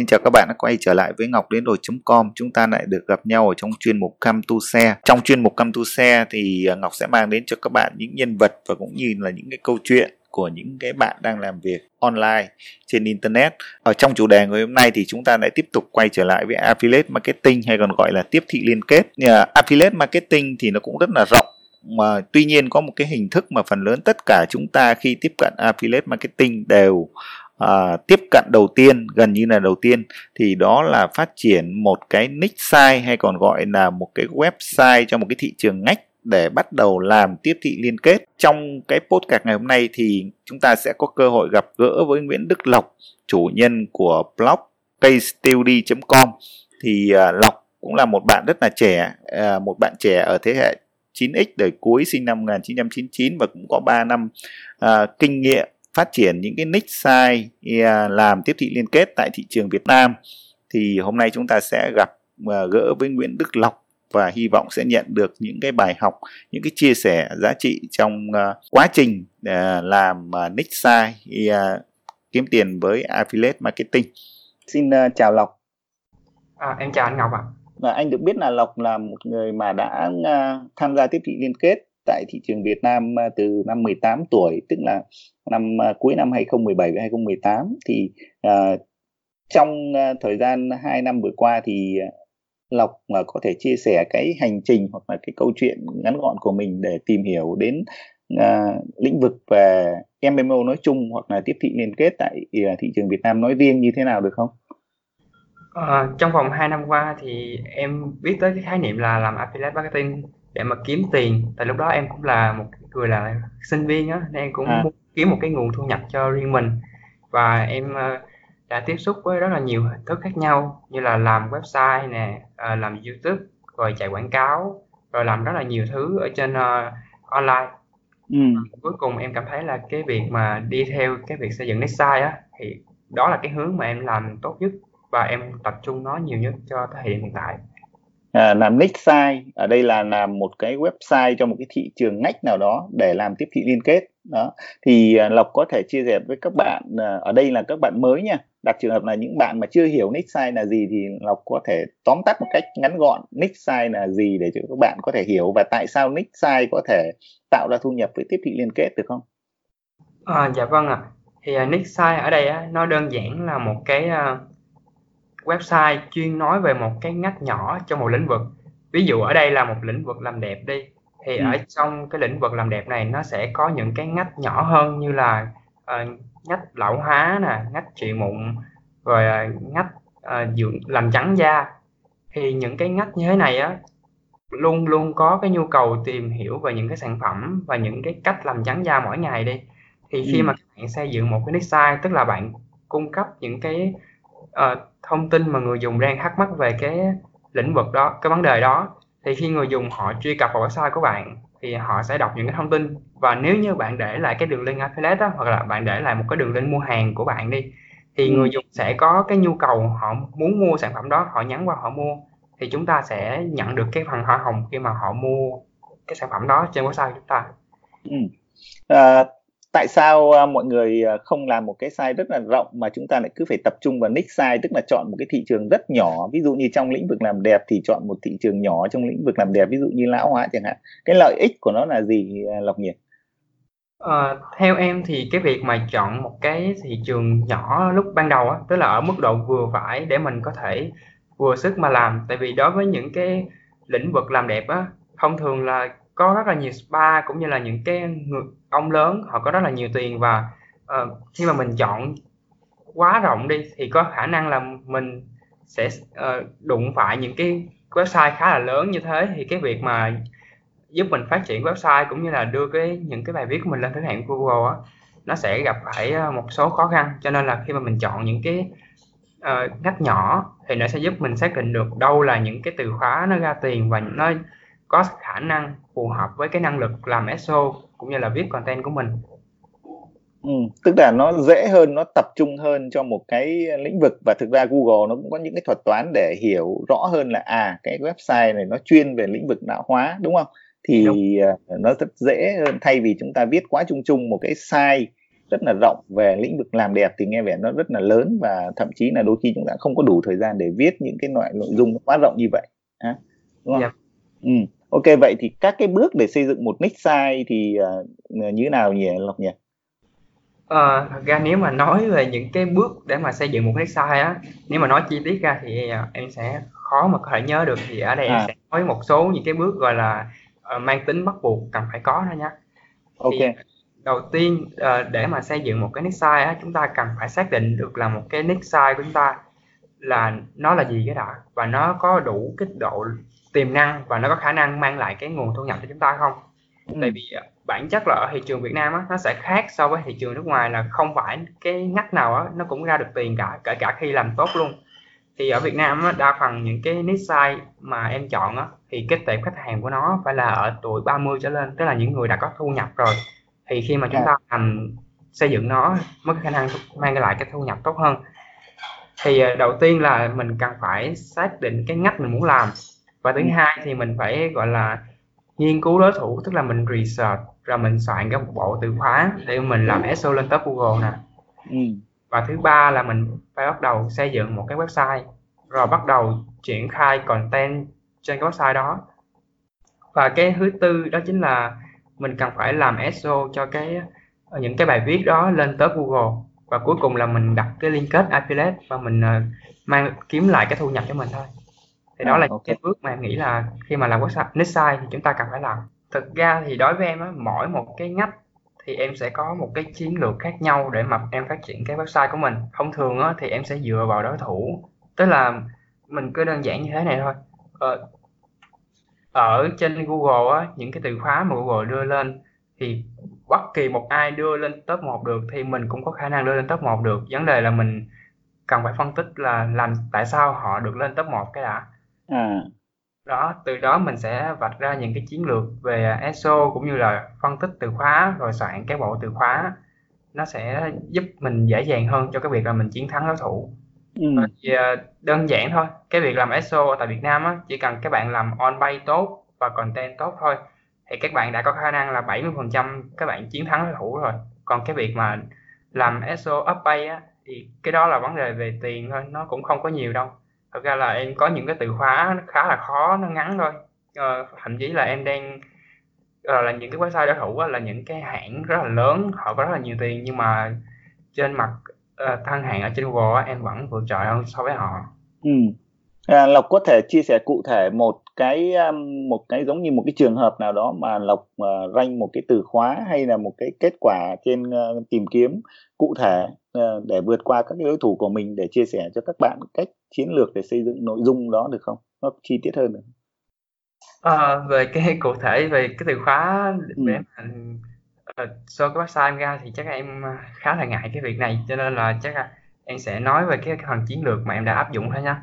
Xin chào các bạn đã quay trở lại với ngọc đến rồi.com Chúng ta lại được gặp nhau ở trong chuyên mục cam tu Xe Trong chuyên mục cam tu Xe thì à, Ngọc sẽ mang đến cho các bạn những nhân vật và cũng như là những cái câu chuyện của những cái bạn đang làm việc online trên internet. Ở trong chủ đề ngày hôm nay thì chúng ta lại tiếp tục quay trở lại với affiliate marketing hay còn gọi là tiếp thị liên kết. Affiliate marketing thì nó cũng rất là rộng, mà tuy nhiên có một cái hình thức mà phần lớn tất cả chúng ta khi tiếp cận affiliate marketing đều à, tiếp cận đầu tiên gần như là đầu tiên thì đó là phát triển một cái niche site hay còn gọi là một cái website cho một cái thị trường ngách để bắt đầu làm tiếp thị liên kết. Trong cái podcast ngày hôm nay thì chúng ta sẽ có cơ hội gặp gỡ với Nguyễn Đức Lộc chủ nhân của blog kstudy.com thì uh, Lộc cũng là một bạn rất là trẻ uh, một bạn trẻ ở thế hệ 9X đời cuối sinh năm 1999 và cũng có 3 năm uh, kinh nghiệm phát triển những cái niche site làm tiếp thị liên kết tại thị trường Việt Nam thì hôm nay chúng ta sẽ gặp và gỡ với Nguyễn Đức Lộc và hy vọng sẽ nhận được những cái bài học, những cái chia sẻ giá trị trong uh, quá trình uh, làm niche site uh, kiếm tiền với affiliate marketing. Xin chào Lộc. À, em chào anh Ngọc ạ. À. Và anh được biết là Lộc là một người mà đã uh, tham gia tiếp thị liên kết tại thị trường Việt Nam à, từ năm 18 tuổi, tức là năm à, cuối năm 2017 và 2018 thì uh, trong thời gian 2 năm vừa qua thì Lộc mà có thể chia sẻ cái hành trình hoặc là cái câu chuyện ngắn gọn của mình để tìm hiểu đến uh, lĩnh vực về MMO nói chung hoặc là tiếp thị liên kết tại uh, thị trường Việt Nam nói riêng như thế nào được không? À, trong vòng 2 năm qua thì em biết tới cái khái niệm là làm affiliate marketing để mà kiếm tiền. Tại lúc đó em cũng là một người là sinh viên á, nên em cũng à. muốn kiếm một cái nguồn thu nhập cho riêng mình và em uh, đã tiếp xúc với rất là nhiều hình thức khác nhau như là làm website nè uh, làm youtube rồi chạy quảng cáo rồi làm rất là nhiều thứ ở trên uh, online ừ. cuối cùng em cảm thấy là cái việc mà đi theo cái việc xây dựng website á thì đó là cái hướng mà em làm tốt nhất và em tập trung nó nhiều nhất cho thời hiện tại à, làm niche site ở đây là làm một cái website cho một cái thị trường ngách nào đó để làm tiếp thị liên kết. Đó. Thì à, lộc có thể chia sẻ với các bạn à, ở đây là các bạn mới nha. Đặt trường hợp là những bạn mà chưa hiểu niche site là gì thì lộc có thể tóm tắt một cách ngắn gọn niche site là gì để cho các bạn có thể hiểu và tại sao niche site có thể tạo ra thu nhập với tiếp thị liên kết được không? À, dạ vâng ạ. À. thì uh, niche site ở đây á, nó đơn giản là một cái uh, website chuyên nói về một cái ngách nhỏ trong một lĩnh vực ví dụ ở đây là một lĩnh vực làm đẹp đi thì ừ. ở trong cái lĩnh vực làm đẹp này nó sẽ có những cái ngách nhỏ hơn như là uh, ngách lão hóa nè ngách trị mụn rồi uh, ngách uh, dưỡng làm trắng da thì những cái ngách như thế này á luôn luôn có cái nhu cầu tìm hiểu về những cái sản phẩm và những cái cách làm trắng da mỗi ngày đi thì khi ừ. mà bạn xây dựng một cái niche site tức là bạn cung cấp những cái uh, thông tin mà người dùng đang thắc mắc về cái lĩnh vực đó cái vấn đề đó thì khi người dùng họ truy cập vào website của bạn thì họ sẽ đọc những cái thông tin và nếu như bạn để lại cái đường link affiliate đó, hoặc là bạn để lại một cái đường link mua hàng của bạn đi thì ừ. người dùng sẽ có cái nhu cầu họ muốn mua sản phẩm đó họ nhắn qua họ mua thì chúng ta sẽ nhận được cái phần hoa hồng khi mà họ mua cái sản phẩm đó trên website của chúng ta. Ừ. À, tại sao ờ, mọi người ờ, không làm một cái size rất là rộng mà chúng ta lại cứ phải tập trung vào niche size tức là chọn một cái thị trường rất nhỏ? Ví dụ như trong lĩnh vực làm đẹp thì chọn một thị trường nhỏ trong lĩnh vực làm đẹp ví dụ như lão hóa chẳng hạn. Cái lợi ích của nó là gì ờ, lộc nhỉ À, theo em thì cái việc mà chọn một cái thị trường nhỏ lúc ban đầu á, tức là ở mức độ vừa phải để mình có thể vừa sức mà làm. Tại vì đối với những cái lĩnh vực làm đẹp á thông thường là có rất là nhiều spa cũng như là những cái người ông lớn họ có rất là nhiều tiền và uh, khi mà mình chọn quá rộng đi thì có khả năng là mình sẽ uh, đụng phải những cái website khá là lớn như thế. Thì cái việc mà giúp mình phát triển website cũng như là đưa cái những cái bài viết của mình lên thứ hạng Google á nó sẽ gặp phải ờ, một số khó khăn. Cho nên là khi mà mình chọn những cái uh, ngách nhỏ thì nó sẽ giúp mình xác định được đâu là những cái từ khóa nó ra tiền và nó có khả năng phù hợp với cái năng lực làm SEO cũng như là viết content của mình Ừ, tức là nó dễ hơn nó tập trung hơn cho một cái lĩnh vực và thực ra Google nó cũng có những cái thuật toán để hiểu rõ hơn là à cái website này nó chuyên về lĩnh vực lão hóa đúng không thì đúng. Uh, nó rất dễ hơn thay vì chúng ta viết quá chung chung một cái site rất là rộng về lĩnh vực làm đẹp thì nghe vẻ nó rất là lớn và thậm chí là đôi khi chúng ta không có đủ thời gian để viết những cái loại nội dung quá rộng như vậy ha đúng không? Dạ. Ừ. Ok vậy thì các cái bước để xây dựng một nick site thì uh, như thế nào nhỉ Lộc nhỉ? Ờ, thật ra nếu mà nói về những cái bước để mà xây dựng một nick site á, nếu mà nói chi tiết ra thì uh, em sẽ khó mà có thể nhớ được thì ở đây à. em sẽ nói một số những cái bước gọi là uh, mang tính bắt buộc cần phải có thôi nhé. Ok. Thì, đầu tiên uh, để mà xây dựng một cái nick site á, chúng ta cần phải xác định được là một cái nick site của chúng ta là nó là gì cái đã và nó có đủ cái độ tiềm năng và nó có khả năng mang lại cái nguồn thu nhập cho chúng ta không? Ừ. tại vì ờ, bản chất là ở thị trường Việt Nam á, nó sẽ khác so với thị trường nước ngoài là không phải cái ngách nào á, nó cũng ra được tiền cả kể cả khi làm tốt luôn. Thì ở Việt Nam á, đa phần những cái niche site mà em chọn á, thì cái tệp khách hàng của nó phải là ở tuổi 30 trở lên tức là những người đã có thu nhập rồi. Thì khi mà chúng ta làm xây dựng nó mới có khả năng mang lại cái thu nhập tốt hơn. Thì ờ, đầu tiên là mình cần phải xác định cái ngách mình muốn làm và thứ ừ. hai thì mình phải gọi là nghiên cứu đối thủ tức là mình research rồi mình soạn cái bộ từ khóa để mình làm SEO lên top Google nè ừ. và thứ ba là mình phải bắt đầu xây dựng một cái website rồi bắt đầu triển khai content trên cái website đó và cái thứ tư đó chính là mình cần phải làm SEO cho cái những cái bài viết đó lên top Google và cuối cùng là mình đặt cái liên kết affiliate và mình uh, mang kiếm lại cái thu nhập cho mình thôi thì đó à, là okay. cái bước mà em nghĩ là khi mà làm website niche site thì chúng ta cần phải làm. Thực ra thì đối với em á mỗi một cái ngách thì em sẽ có một cái chiến lược khác nhau để mà em phát triển cái website của mình. Thông thường á thì em sẽ dựa vào đối thủ. Tức là mình cứ đơn giản như thế này thôi. Ờ, ở trên Google á những cái từ khóa mà Google đưa lên thì bất kỳ một ai đưa lên top 1 được thì mình cũng có khả năng đưa lên top 1 được. Vấn đề là mình cần phải phân tích là làm tại sao họ được lên top 1 cái đã à. đó từ đó mình sẽ vạch ra những cái chiến lược về SEO cũng như là phân tích từ khóa rồi soạn cái bộ từ khóa nó sẽ giúp mình dễ dàng hơn cho cái việc là mình chiến thắng đối thủ ừ. thì ờ, đơn giản thôi cái việc làm SEO tại Việt Nam á, chỉ cần các bạn làm on page tốt và content tốt thôi thì các bạn đã có khả năng là 70% các bạn chiến thắng đối thủ rồi còn cái việc mà làm SEO up page á, thì cái đó là vấn đề về tiền thôi nó cũng không có nhiều đâu thật ra là em có những cái từ khóa nó khá là khó nó ngắn thôi. Ờ, thậm chí là em đang ờ, là những cái website đối thủ là những cái hãng rất là lớn họ có rất là nhiều tiền nhưng mà trên mặt ờ, uh, thăng hạng ở trên Google em vẫn vượt trội hơn so với họ. Ừ. à, Lộc có thể chia sẻ cụ thể một cái um, một cái giống như một cái trường hợp nào đó mà Lộc ờ, uh, ranh một cái từ khóa hay là một cái kết quả trên uh, tìm kiếm cụ thể? Để vượt qua các cái đối thủ của mình để chia sẻ cho các bạn cách chiến lược để xây dựng nội dung đó được không? Nó chi tiết hơn được. À, về cái cụ thể về cái từ khóa ừ. để mà uh, so cái website em ra thì chắc là em khá là ngại cái việc này cho nên là chắc là em sẽ nói về cái phần chiến lược mà em đã áp dụng thôi nha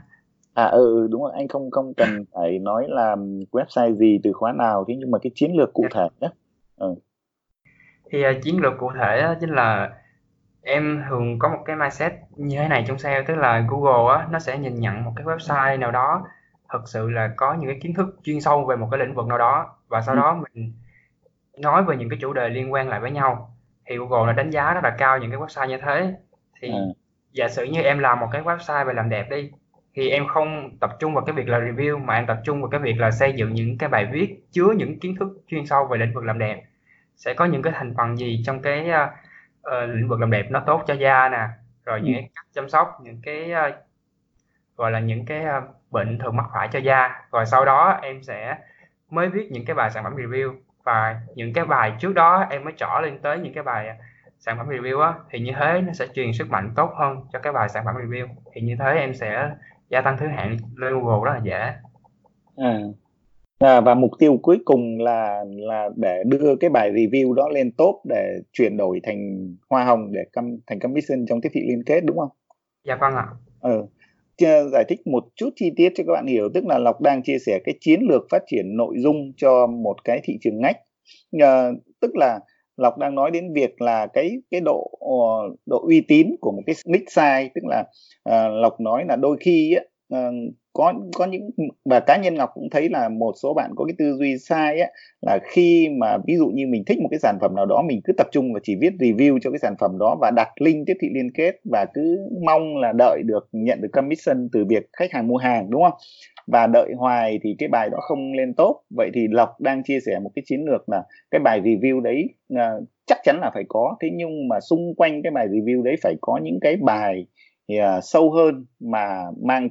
à ừ, ừ đúng rồi anh không không cần phải nói là website gì từ khóa nào thế nhưng mà cái chiến lược cụ dạ. thể nhé ừ. thì uh, chiến lược cụ thể chính là em thường có một cái mindset như thế này trong SEO tức là Google á nó sẽ nhìn nhận một cái website nào đó thật sự là có những cái kiến thức chuyên sâu về một cái lĩnh vực nào đó và sau ừ. đó mình nói về những cái chủ đề liên quan lại với nhau thì Google nó đánh giá rất là cao những cái website như thế thì ừ. giả sử như em làm một cái website về làm đẹp đi thì em không tập trung vào cái việc là review mà em tập trung vào cái việc là xây dựng những cái bài viết chứa những kiến thức chuyên sâu về lĩnh vực làm đẹp sẽ có những cái thành phần gì trong cái uh, lĩnh vực làm đẹp nó tốt cho da nè rồi những ừ. cái cách chăm sóc những cái uh, gọi là những cái uh, bệnh thường mắc phải cho da rồi sau đó em sẽ mới viết những cái bài sản phẩm review và những cái bài trước đó em mới trỏ lên tới những cái bài sản phẩm review á thì như thế nó sẽ truyền sức mạnh tốt hơn cho cái bài sản phẩm review thì như thế em sẽ gia tăng thứ hạng lên Google rất là dễ à. À, và mục tiêu cuối cùng là là để đưa cái bài review đó lên top để chuyển đổi thành hoa hồng để com, thành commission trong tiếp thị liên kết đúng không? Dạ vâng ạ. Ừ. giải thích một chút chi tiết cho các bạn hiểu tức là Lộc đang chia sẻ cái chiến lược phát triển nội dung cho một cái thị trường ngách à, tức là Lộc đang nói đến việc là cái cái độ ờ, độ uy tín của một cái nick site tức là uh, Lộc nói là đôi khi uh, có có những và cá nhân Ngọc cũng thấy là một số bạn có cái tư duy sai á là khi mà ví dụ như mình thích một cái sản phẩm nào đó mình cứ tập trung và chỉ viết review cho cái sản phẩm đó và đặt link tiếp thị liên kết và cứ mong là đợi được nhận được commission từ việc khách hàng mua hàng đúng không? Và đợi hoài thì cái bài đó không lên tốt vậy thì lộc đang chia sẻ một cái chiến lược là cái bài review đấy uh, chắc chắn là phải có. Thế nhưng mà xung quanh cái bài review đấy phải có những cái bài uh, sâu hơn mà mang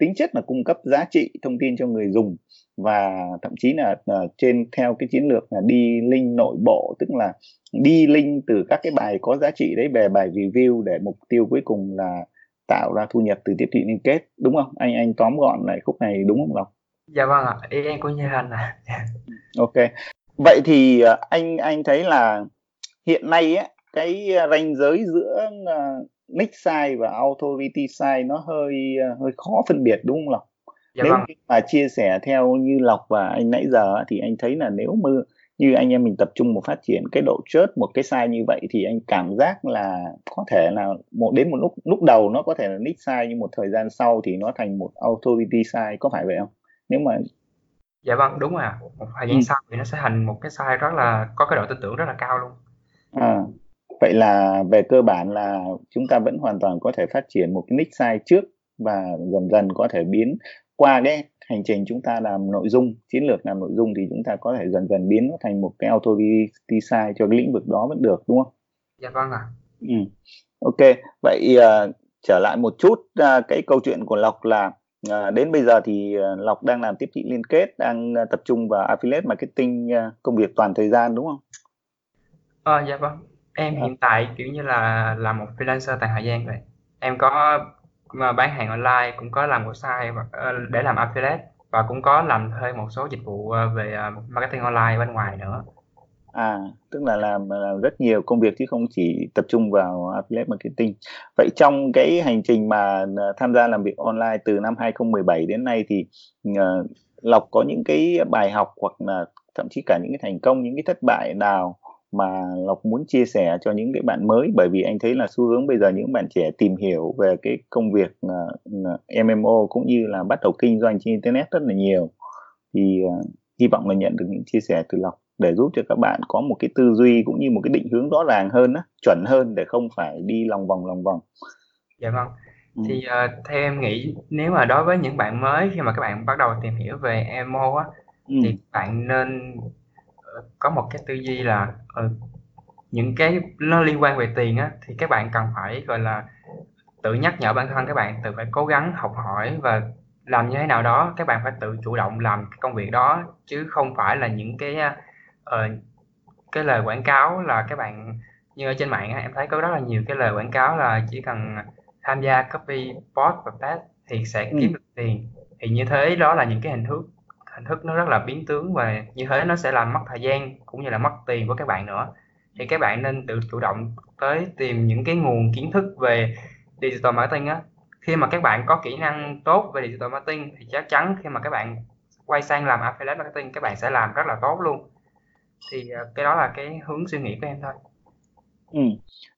tính chất là cung cấp giá trị thông tin cho người dùng và thậm chí là uh, trên theo cái chiến lược là đi link nội bộ tức là đi link từ các cái bài có giá trị đấy về bài review để mục tiêu cuối cùng là tạo ra thu nhập từ tiếp thị liên kết đúng không anh anh tóm gọn lại khúc này đúng không Lộc? Dạ vâng ạ ý em cũng như anh à. ok vậy thì ờ, anh anh thấy là hiện nay á cái ranh giới giữa nick size và authority size nó hơi uh, hơi khó phân biệt đúng không Lộc? Dạ nếu vâng. mà chia sẻ theo như Lộc và anh nãy giờ thì anh thấy là nếu mà như anh em mình tập trung một phát triển cái độ chớt một cái size như vậy thì anh cảm giác là có thể là một đến một lúc lúc đầu nó có thể là nick size nhưng một thời gian sau thì nó thành một authority size có phải vậy không nếu mà dạ vâng đúng rồi một thời gian ừ. sau thì nó sẽ thành một cái size rất là có cái độ tin tưởng rất là cao luôn à vậy là về cơ bản là chúng ta vẫn hoàn toàn có thể phát triển một cái nick size trước và dần dần có thể biến qua cái hành trình chúng ta làm nội dung chiến lược làm nội dung thì chúng ta có thể dần dần biến nó thành một cái authority site cho cái lĩnh vực đó vẫn được đúng không? Dạ vâng ạ. Ừ. Ok, vậy uh, trở lại một chút uh, cái câu chuyện của Lộc là uh, đến bây giờ thì uh, Lộc đang làm tiếp thị liên kết, đang uh, tập trung vào affiliate marketing uh, công việc toàn thời gian đúng không? Ờ dạ vâng. Em à. hiện tại kiểu như là làm một freelancer tại thời gian vậy. Em có mà bán hàng online cũng có làm website và ờ, để làm affiliate và cũng có làm thêm một số dịch vụ ờ, về ờ, marketing online bên ngoài nữa. À, tức là làm, làm rất nhiều công việc chứ không chỉ tập trung vào affiliate marketing. Vậy trong cái hành trình mà tham gia làm việc online từ năm 2017 đến nay thì Lộc có những cái bài học hoặc là thậm chí cả những cái thành công, những cái thất bại nào mà Lộc muốn chia sẻ cho những cái bạn mới bởi vì anh thấy là xu hướng bây giờ những bạn trẻ tìm hiểu về cái công việc uh, ờ, MMO cũng như là bắt đầu kinh doanh trên internet rất là nhiều thì uh, hy vọng là nhận được những chia sẻ từ Lộc để giúp cho các bạn có một cái tư duy cũng như một cái định hướng rõ ràng hơn á, chuẩn hơn để không phải đi lòng vòng lòng vòng. Dạ vâng. Ừ. Thì uh, theo em nghĩ nếu mà đối với những bạn mới khi mà các bạn bắt đầu tìm hiểu về MMO á ừ. thì bạn nên có một cái tư duy là uh, những cái nó liên quan về tiền á thì các bạn cần phải gọi là tự nhắc nhở bản thân các bạn tự phải cố gắng học hỏi và làm như thế nào đó các bạn phải tự chủ động làm cái công việc đó chứ không phải là những cái uh, cái lời quảng cáo là các bạn như ở trên mạng em thấy có rất là nhiều cái lời quảng cáo là chỉ cần tham gia copy post và paste thì sẽ kiếm ừ. được tiền thì như thế đó là những cái hình thức hình thức nó rất là biến tướng và như thế nó sẽ làm mất thời gian cũng như là mất tiền của các bạn nữa. Thì các bạn nên tự chủ động tới tìm những cái nguồn kiến thức về digital marketing á. Khi mà các bạn có kỹ năng tốt về digital marketing thì chắc chắn khi mà các bạn quay sang làm affiliate marketing, các bạn sẽ làm rất là tốt luôn. Thì ờ, cái đó là cái hướng suy nghĩ của em thôi. Ừ.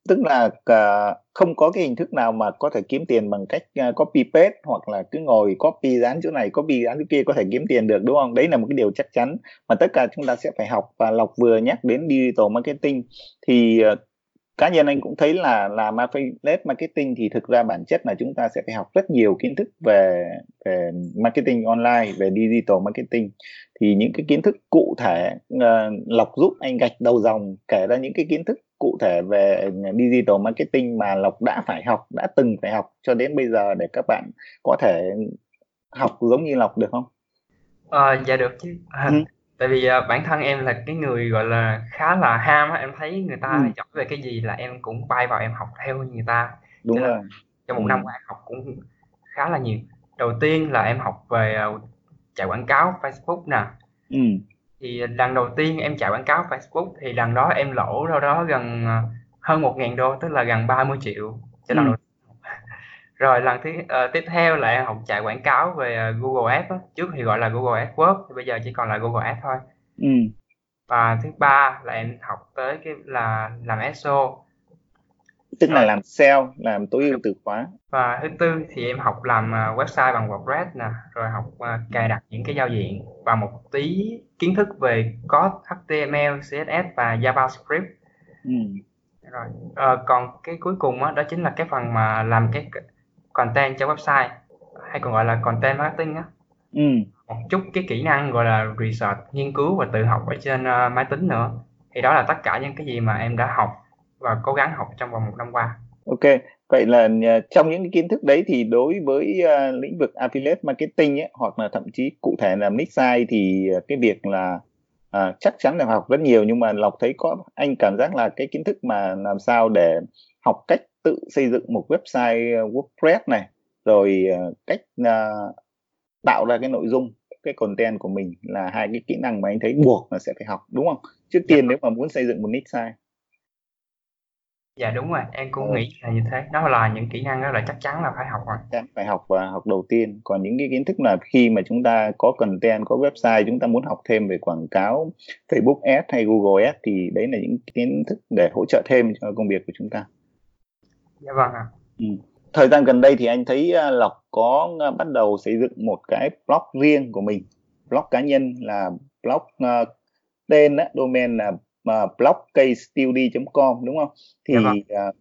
Tức là uh, không có cái hình thức nào mà có thể kiếm tiền bằng cách uh, copy paste hoặc là cứ ngồi copy dán chỗ này, copy dán chỗ kia có thể kiếm tiền được đúng không? Đấy là một cái điều chắc chắn mà tất cả chúng ta sẽ phải học và Lộc vừa nhắc đến digital marketing thì uh, cá nhân anh cũng thấy là làm affiliate marketing thì thực ra bản chất là chúng ta sẽ phải học rất nhiều kiến thức về về marketing online về digital marketing thì những cái kiến thức cụ thể uh, lọc giúp anh gạch đầu dòng kể ra những cái kiến thức cụ thể về digital marketing mà lộc đã phải học đã từng phải học cho đến bây giờ để các bạn có thể học giống như lộc được không? À, dạ được chứ. À, ừ. tại vì uh, bản thân em là cái người gọi là khá là ham á em thấy người ta ừ. giỏi về cái gì là em cũng bay vào em học theo người ta. Đúng Cho rồi. trong một ừ. năm qua em học cũng khá là nhiều. Đầu tiên là em học về uh, chạy quảng cáo Facebook nè. Ừ. thì lần đầu tiên em chạy quảng cáo Facebook thì lần đó em lỗ đâu đó gần uh, hơn một ngàn đô tức là gần 30 triệu cho lần ừ. đầu rồi lần thứ uh, tiếp theo là em học chạy quảng cáo về uh, Google Ads đó. trước thì gọi là Google AdWords thì bây giờ chỉ còn là Google Ads thôi ừ. và thứ ba là em học tới cái là làm SEO tức là làm SEO làm tối ưu từ khóa. Và thứ tư thì em học làm uh, website bằng WordPress nè rồi học uh, cài đặt những cái giao diện và một tí kiến thức về code HTML CSS và JavaScript. Ừ. rồi uh, còn cái cuối cùng đó, đó chính là cái phần mà làm cái content cho website hay còn gọi là content marketing á. Ừ. một chút cái kỹ năng gọi là research nghiên cứu và tự học ở trên uh, máy tính nữa. Thì đó là tất cả những cái gì mà em đã học và cố gắng học trong vòng một năm qua. Ok vậy là ờ, trong những kiến thức đấy thì đối với uh, lĩnh vực affiliate marketing ấy, hoặc là thậm chí cụ thể là niche site thì cái việc là uh, chắc chắn là học rất nhiều nhưng mà lộc thấy có anh cảm giác là cái kiến thức mà làm sao để học cách tự xây dựng một website WordPress này rồi uh, cách uh, tạo ra cái nội dung cái content của mình là hai cái kỹ năng mà anh thấy buộc là sẽ phải học đúng không? Trước tiên dạ. nếu mà muốn xây dựng một niche site dạ đúng rồi. Em cũng ừ. nghĩ là như thế. Đó là những kỹ năng đó là chắc chắn là phải học rồi. Chắc phải học và học đầu tiên. Còn những cái kiến thức là khi mà chúng ta có content có website chúng ta muốn học thêm về quảng cáo Facebook Ads hay Google Ads thì đấy là những kiến thức để hỗ trợ thêm cho công việc của chúng ta. Dạ vâng ạ. Ừ. thời gian gần đây thì anh thấy uh, Lộc có uh, bắt đầu xây dựng một cái blog riêng của mình. Blog cá nhân là blog uh, tên á, domain là uh, blogcasestudy.com đúng không? Thì uh,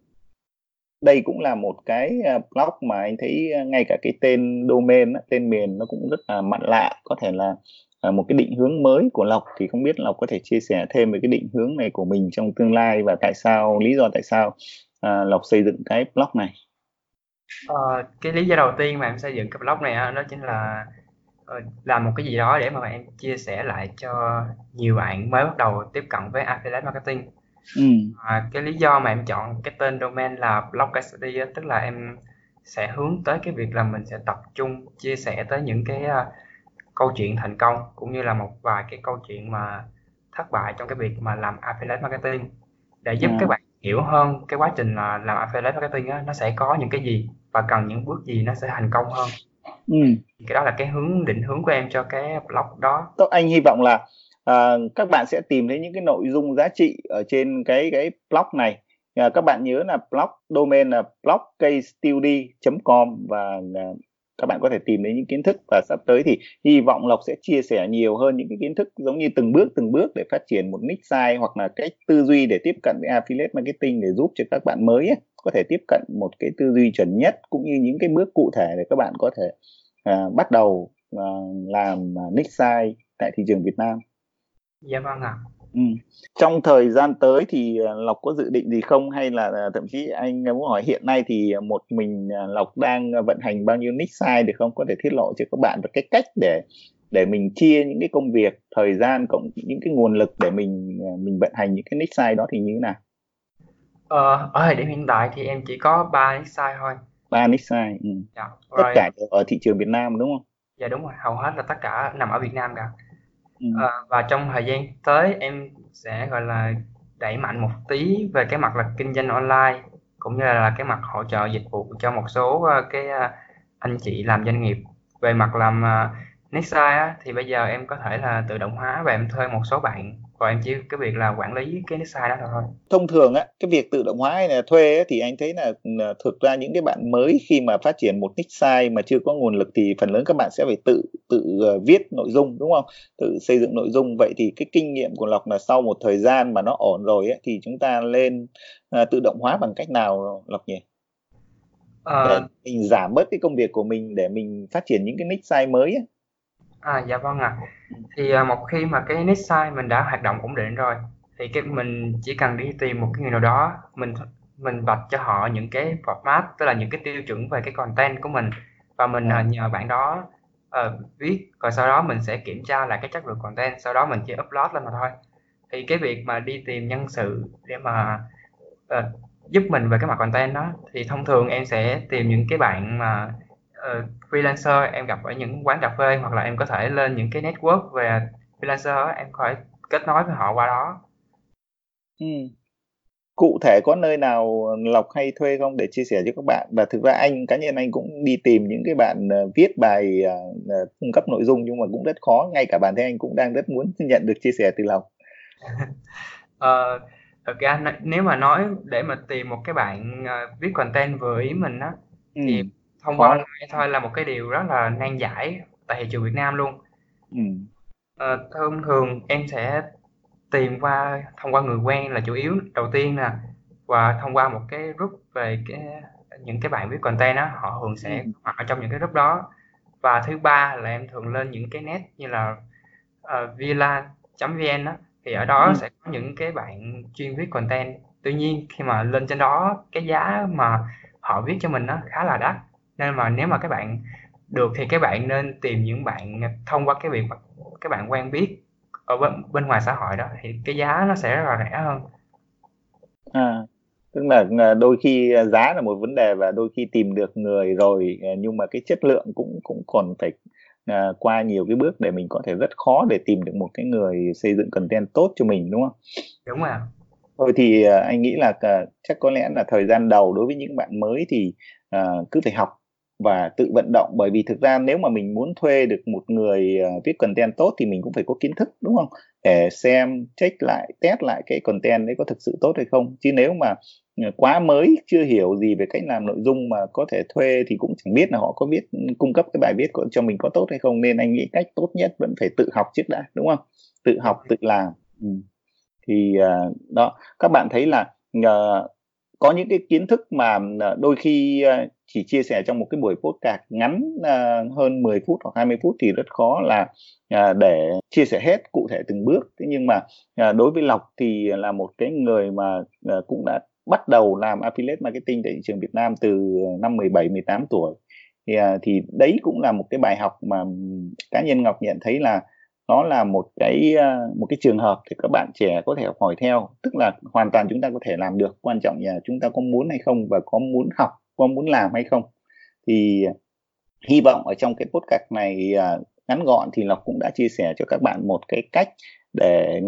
đây cũng là một cái blog mà anh thấy ngay cả cái tên domain tên miền nó cũng rất là mặn lạ. Có thể là một cái định hướng mới của lộc thì không biết lộc có thể chia sẻ thêm về cái định hướng này của mình trong tương lai và tại sao lý do tại sao uh, lộc xây dựng cái blog này? Ờ, cái lý do đầu tiên mà em xây dựng cái blog này á, đó chính là làm một cái gì đó để mà em chia sẻ lại cho nhiều bạn mới bắt đầu tiếp cận với affiliate marketing. Ừ. À, cái lý do mà em chọn cái tên domain là blog case study á, tức là em sẽ hướng tới cái việc là mình sẽ tập trung chia sẻ tới những cái uh, câu chuyện thành công cũng như là một vài cái câu chuyện mà thất bại trong cái việc mà làm affiliate marketing để giúp ừ. các bạn hiểu hơn cái quá trình là làm affiliate marketing á, nó sẽ có những cái gì và cần những bước gì nó sẽ thành công hơn ừ. cái đó là cái hướng định hướng của em cho cái blog đó Tốt, anh hy vọng là uh, các bạn sẽ tìm thấy những cái nội dung giá trị ở trên cái cái blog này uh, các bạn nhớ là blog domain là blogcasestudy.com và uh, các bạn có thể tìm thấy những kiến thức và sắp tới thì hy vọng Lộc sẽ chia sẻ nhiều hơn những cái kiến thức giống như từng bước từng bước để phát triển một niche site hoặc là cách tư duy để tiếp cận với affiliate marketing để giúp cho các bạn mới ấy, có thể tiếp cận một cái tư duy chuẩn nhất cũng như những cái bước cụ thể để các bạn có thể uh, bắt đầu uh, làm niche site tại thị trường Việt Nam. Dạ vâng ạ. Ừ. Trong thời gian tới thì à, Lộc có dự định gì không hay là à, thậm chí anh muốn hỏi hiện nay thì một mình à, Lộc đang vận hành bao nhiêu site được không có thể tiết lộ cho các bạn được cái cách để để mình chia những cái công việc thời gian cộng những cái nguồn lực để mình mình vận hành những cái site đó thì như thế nào? Ờ, ở thời điểm hiện tại thì em chỉ có 3 niche site thôi. Ba niche site. Ừ. Dạ, tất cả đều ở thị trường Việt Nam đúng không? Dạ đúng rồi, hầu hết là tất cả nằm ở Việt Nam cả. Ờ, và trong thời gian tới em sẽ, gọi là, đẩy mạnh một tí về cái mặt là kinh doanh online, cũng như là cái mặt hỗ trợ dịch vụ cho một số, ơ, cái, a, anh chị làm doanh nghiệp. Về mặt làm, à, á, thì bây giờ em có thể là tự động hóa và em thuê một số bạn và em chỉ cái việc là quản lý cái Nextstyle đó thôi. Thông thường á, cái việc tự động hóa hay là thuê á, thì anh thấy là, thực ra những cái bạn mới khi mà phát triển một Nextstyle mà chưa có nguồn lực thì phần lớn các bạn sẽ phải tự tự, ờ, viết nội dung, đúng không? Tự xây dựng nội dung. Vậy thì cái kinh nghiệm của Lộc là sau một thời gian mà nó ổn rồi á, thì chúng ta lên, à, tự động hóa bằng cách nào Lộc nhỉ? Để mình giảm bớt cái công việc của mình để mình phát triển những cái niche site mới á. À, dạ vâng ạ. Thì, à, một khi mà cái niche site mình đã hoạt động ổn định rồi, thì cái mình chỉ cần đi tìm một cái người nào đó, mình mình vạch cho họ những cái format, tức là những cái tiêu chuẩn về cái content của mình và mình, à, nhờ bạn đó, ờ, viết, rồi sau đó mình sẽ kiểm tra lại cái chất lượng content, sau đó mình chỉ upload lên mà thôi. Thì cái việc mà đi tìm nhân sự để mà, ờ, giúp mình về cái mặt content đó, thì thông thường em sẽ tìm những cái bạn mà uh, freelancer em gặp ở những quán cà phê hoặc là em có thể lên những cái network về freelancer em có thể kết nối với họ qua đó. Ừ. cụ thể có nơi nào lọc hay thuê không? Để chia sẻ cho các bạn. Và thực ra anh cá nhân anh cũng đi tìm những cái bạn uh, viết bài uh, cung cấp nội dung nhưng mà cũng rất khó. Ngay cả bản thân anh cũng đang rất muốn nhận được chia sẻ từ lòng. Uh, thực ra nếu mà nói để mà tìm một cái bạn uh, viết content vừa ý mình á ừ. thì thông qua online thôi là một cái điều rất là nan giải tại thị trường Việt Nam luôn ừ. uh, thông thường em sẽ tìm qua thông qua người quen là chủ yếu đầu tiên nè và thông qua một cái group về cái những cái bạn viết content á họ thường sẽ ừ. hoặc ở trong những cái group đó và thứ ba là em thường lên những cái net như là uh, villa.vn á thì ở đó ừ. sẽ có những cái bạn chuyên viết content tuy nhiên khi mà lên trên đó cái giá mà họ viết cho mình nó khá là đắt nên mà nếu mà các bạn được thì các bạn nên tìm những bạn thông qua cái việc mà các bạn quen biết ở bên, bên ngoài xã hội đó thì cái giá nó sẽ rất là rẻ hơn à tức là à, đôi khi à, giá là một vấn đề và đôi khi tìm được người rồi à, nhưng mà cái chất lượng cũng cũng còn phải uh, qua nhiều cái bước để mình có thể rất khó để tìm được một cái người xây dựng content tốt cho mình đúng không? Đúng rồi. Thôi thì uh, anh nghĩ là uh, chắc có lẽ là thời gian đầu đối với những bạn mới thì uh, cứ phải học và tự vận động. Bởi vì thực ra nếu mà mình muốn thuê được một người ờ, viết content tốt thì mình cũng phải có kiến thức đúng không? Để xem check lại test lại cái content đấy có thực sự tốt hay không. Chứ nếu mà ờ, quá mới chưa hiểu gì về cách làm nội dung mà có thể thuê thì cũng chẳng biết là họ có biết cung cấp cái bài viết của, cho mình có tốt hay không. Nên anh nghĩ cách tốt nhất vẫn phải tự học trước đã đúng không? Tự học tự làm. Ừ. thì uh, đó. Các bạn thấy là uh, có những cái kiến thức mà ờ, đôi khi ờ, chỉ chia sẻ trong một cái buổi podcast ngắn ờ, hơn 10 phút hoặc 20 phút thì rất khó là để chia sẻ hết cụ thể từng bước. Thế nhưng mà đối với lộc thì là một cái người mà cũng đã bắt đầu làm affiliate marketing tại thị trường Việt Nam từ năm 17 18 tuổi. Thì thì đấy cũng là một cái bài học mà cá nhân Ngọc nhận thấy là nó là một cái ờ, một cái trường hợp thì các bạn trẻ có thể học hỏi theo, tức là hoàn toàn chúng ta có thể làm được. Quan trọng là chúng ta có muốn hay không và có muốn học, có muốn làm hay không. Thì ờ, hy vọng ở trong cái podcast này ờ, ngắn gọn thì Lộc cũng đã chia sẻ cho các bạn một cái cách để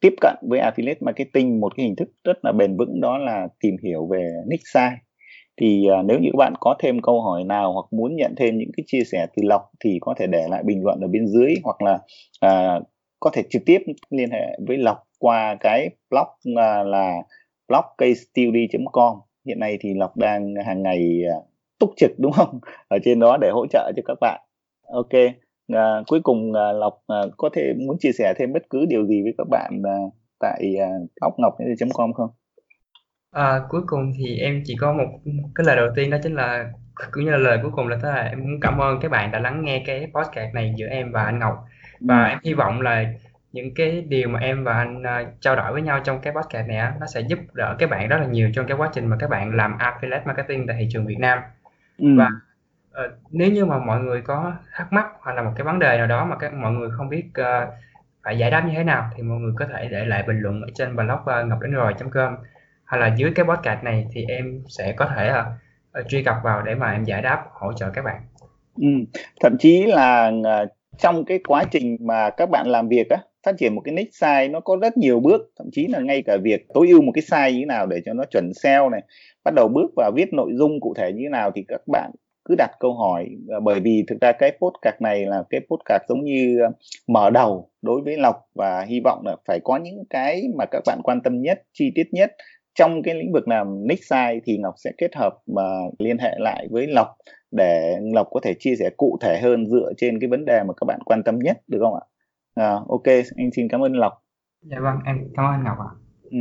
tiếp cận với affiliate marketing, một cái hình thức rất là bền vững, đó là tìm hiểu về niche size thì uh, nếu như các bạn có thêm câu hỏi nào hoặc muốn nhận thêm những cái chia sẻ từ lộc thì có thể để lại bình luận ở bên dưới hoặc là uh, có thể trực tiếp liên hệ với lộc qua cái blog uh, là blogcaststudy.com hiện nay thì lộc đang hàng ngày uh, túc trực đúng không? Ở trên đó để hỗ trợ cho các bạn. Ok uh, cuối cùng uh, lộc uh, có thể muốn chia sẻ thêm bất cứ điều gì với các bạn uh, tại uh, blog ngọc com không? À, cuối cùng thì em chỉ có một cái lời đầu tiên đó chính là cũng như là lời cuối cùng là thế là em muốn cảm ơn các bạn đã lắng nghe cái podcast này giữa em và anh Ngọc và ừ. em hy vọng là những cái điều mà em và anh uh, trao đổi với nhau trong cái podcast này á, nó sẽ giúp đỡ các bạn rất là nhiều trong cái quá trình mà các bạn làm affiliate marketing tại thị trường Việt Nam ừ. và Ờ, nếu như mà mọi người có thắc mắc hoặc là một cái vấn đề nào đó mà các mọi người không biết uh, phải giải đáp như thế nào thì mọi người có thể để lại bình luận ở trên blog uh, ngọc đến rồi com hay là dưới cái podcast này thì em sẽ có thể uh, truy cập vào để mà em giải đáp hỗ trợ các bạn. Ừ. thậm chí là uh, trong cái quá trình mà các bạn làm việc á phát triển một cái niche site nó có rất nhiều bước. Thậm chí là ngay cả việc tối ưu một cái site như thế nào để cho nó chuẩn SEO này bắt đầu bước vào viết nội dung cụ thể như thế nào thì các bạn cứ đặt câu hỏi. Bởi vì thực ra cái podcast này là cái podcast giống như à, mở đầu đối với lộc và hy vọng là phải có những cái mà các bạn quan tâm nhất chi tiết nhất trong cái lĩnh vực làm nick site thì ngọc sẽ kết hợp mà liên hệ lại với lộc để lộc có thể chia sẻ cụ thể hơn dựa trên cái vấn đề mà các bạn quan tâm nhất được không ạ? À, ok anh xin cảm ơn lộc. Dạ vâng em cảm ơn ngọc ạ. Ừ.